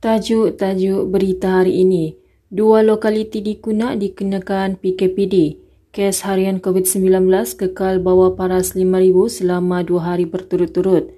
Tajuk-tajuk berita hari ini. Dua lokaliti di Kunak dikenakan PKPD. Kes harian COVID-19 kekal bawah paras 5,000 selama dua hari berturut-turut.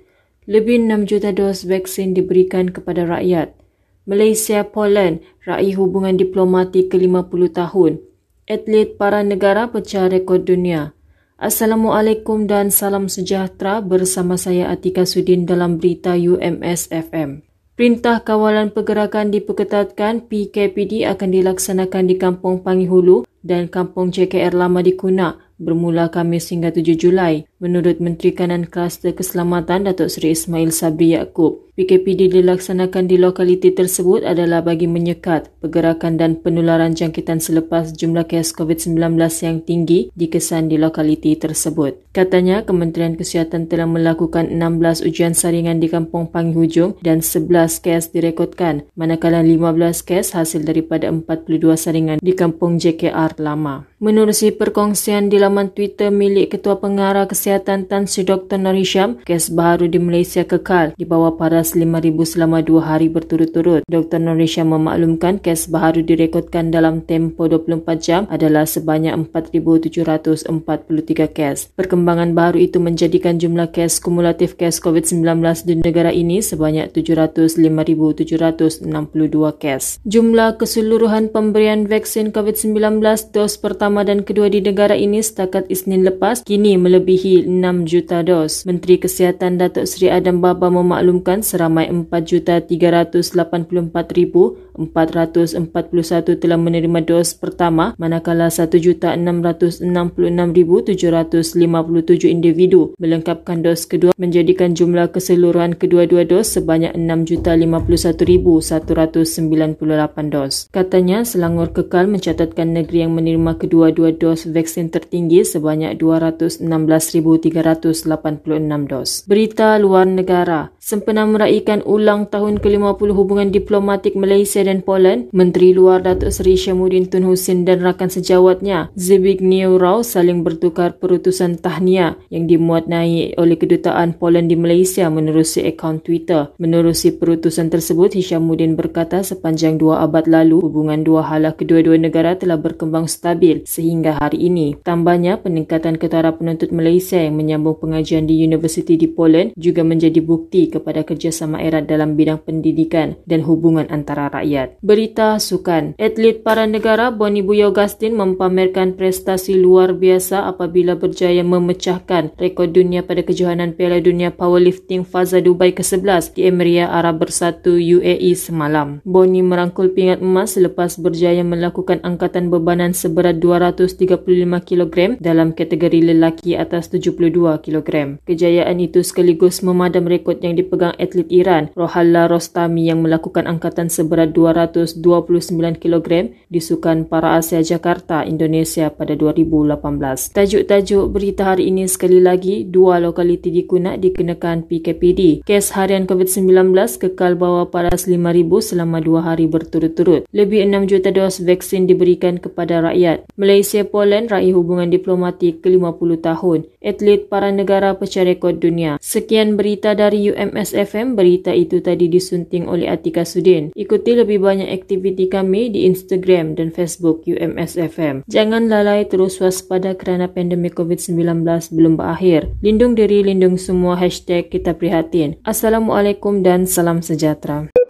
Lebih 6 juta dos vaksin diberikan kepada rakyat. Malaysia Poland raih hubungan diplomatik ke-50 tahun. Atlet para negara pecah rekod dunia. Assalamualaikum dan salam sejahtera bersama saya Atika Sudin dalam berita UMS FM. Perintah kawalan pergerakan diperketatkan PKPD akan dilaksanakan di Kampung Pangihulu dan Kampung JKR Lama di Kunak bermula Khamis hingga 7 Julai. Menurut Menteri Kanan Kluster Keselamatan Datuk Seri Ismail Sabri Yaakob, PKPD dilaksanakan di lokaliti tersebut adalah bagi menyekat pergerakan dan penularan jangkitan selepas jumlah kes COVID-19 yang tinggi dikesan di lokaliti tersebut. Katanya, Kementerian Kesihatan telah melakukan 16 ujian saringan di Kampung Panghujung dan 11 kes direkodkan, manakala 15 kes hasil daripada 42 saringan di Kampung JKR lama. Menerusi perkongsian di laman Twitter milik Ketua Pengarah Kesihatan Tan Sri Dr. Norisham, kes baru di Malaysia kekal di bawah para 5,000 selama dua hari berturut-turut. Dr. Norisha memaklumkan kes baharu direkodkan dalam tempoh 24 jam adalah sebanyak 4,743 kes. Perkembangan baru itu menjadikan jumlah kes kumulatif kes COVID-19 di negara ini sebanyak 705,762 kes. Jumlah keseluruhan pemberian vaksin COVID-19 dos pertama dan kedua di negara ini setakat Isnin lepas kini melebihi 6 juta dos. Menteri Kesihatan Datuk Seri Adam Baba memaklumkan seramai 4,234,441 telah menerima dos pertama manakala 1,666,757 individu melengkapkan dos kedua menjadikan jumlah keseluruhan kedua-dua dos sebanyak 6,51,198 dos. Katanya Selangor kekal mencatatkan negeri yang menerima kedua-dua dos vaksin tertinggi sebanyak 216,386 dos. Berita luar negara. Sempena meraihkan ulang tahun ke-50 hubungan diplomatik Malaysia dan Poland, Menteri Luar Datuk Seri Syamuddin Tun Hussein dan rakan sejawatnya Zbigniew Rau saling bertukar perutusan tahniah yang dimuat naik oleh kedutaan Poland di Malaysia menerusi akaun Twitter. Menerusi perutusan tersebut, Hishamuddin berkata sepanjang dua abad lalu, hubungan dua hala kedua-dua negara telah berkembang stabil sehingga hari ini. Tambahnya, peningkatan ketara penuntut Malaysia yang menyambung pengajian di universiti di Poland juga menjadi bukti kepada kerjasama erat dalam bidang pendidikan dan hubungan antara rakyat. Berita sukan. Atlet para negara Bonnie Bui Augustin mempamerkan prestasi luar biasa apabila berjaya memecahkan rekod dunia pada kejohanan Piala Dunia Powerlifting Faza Dubai ke-11 di Emiria Arab Bersatu UAE semalam. Bonnie merangkul pingat emas selepas berjaya melakukan angkatan bebanan seberat 235 kg dalam kategori lelaki atas 72 kg. Kejayaan itu sekaligus memadam rekod yang dipegang atlet Iran Rohalla Rostami yang melakukan angkatan seberat 229 kg di Sukan Para Asia Jakarta, Indonesia pada 2018. Tajuk-tajuk berita hari ini sekali lagi, dua lokaliti di Kunak dikenakan PKPD. Kes harian COVID-19 kekal bawah paras 5,000 selama dua hari berturut-turut. Lebih 6 juta dos vaksin diberikan kepada rakyat. Malaysia Poland raih hubungan diplomatik ke-50 tahun. Atlet para negara pecah rekod dunia. Sekian berita dari UMS FM. Berita itu tadi disunting oleh Atika Sudin. Ikuti lebih banyak aktiviti kami di Instagram dan Facebook UMS FM. Jangan lalai terus waspada kerana pandemik COVID-19 belum berakhir. Lindung diri, lindung semua. Hashtag kita prihatin. Assalamualaikum dan salam sejahtera.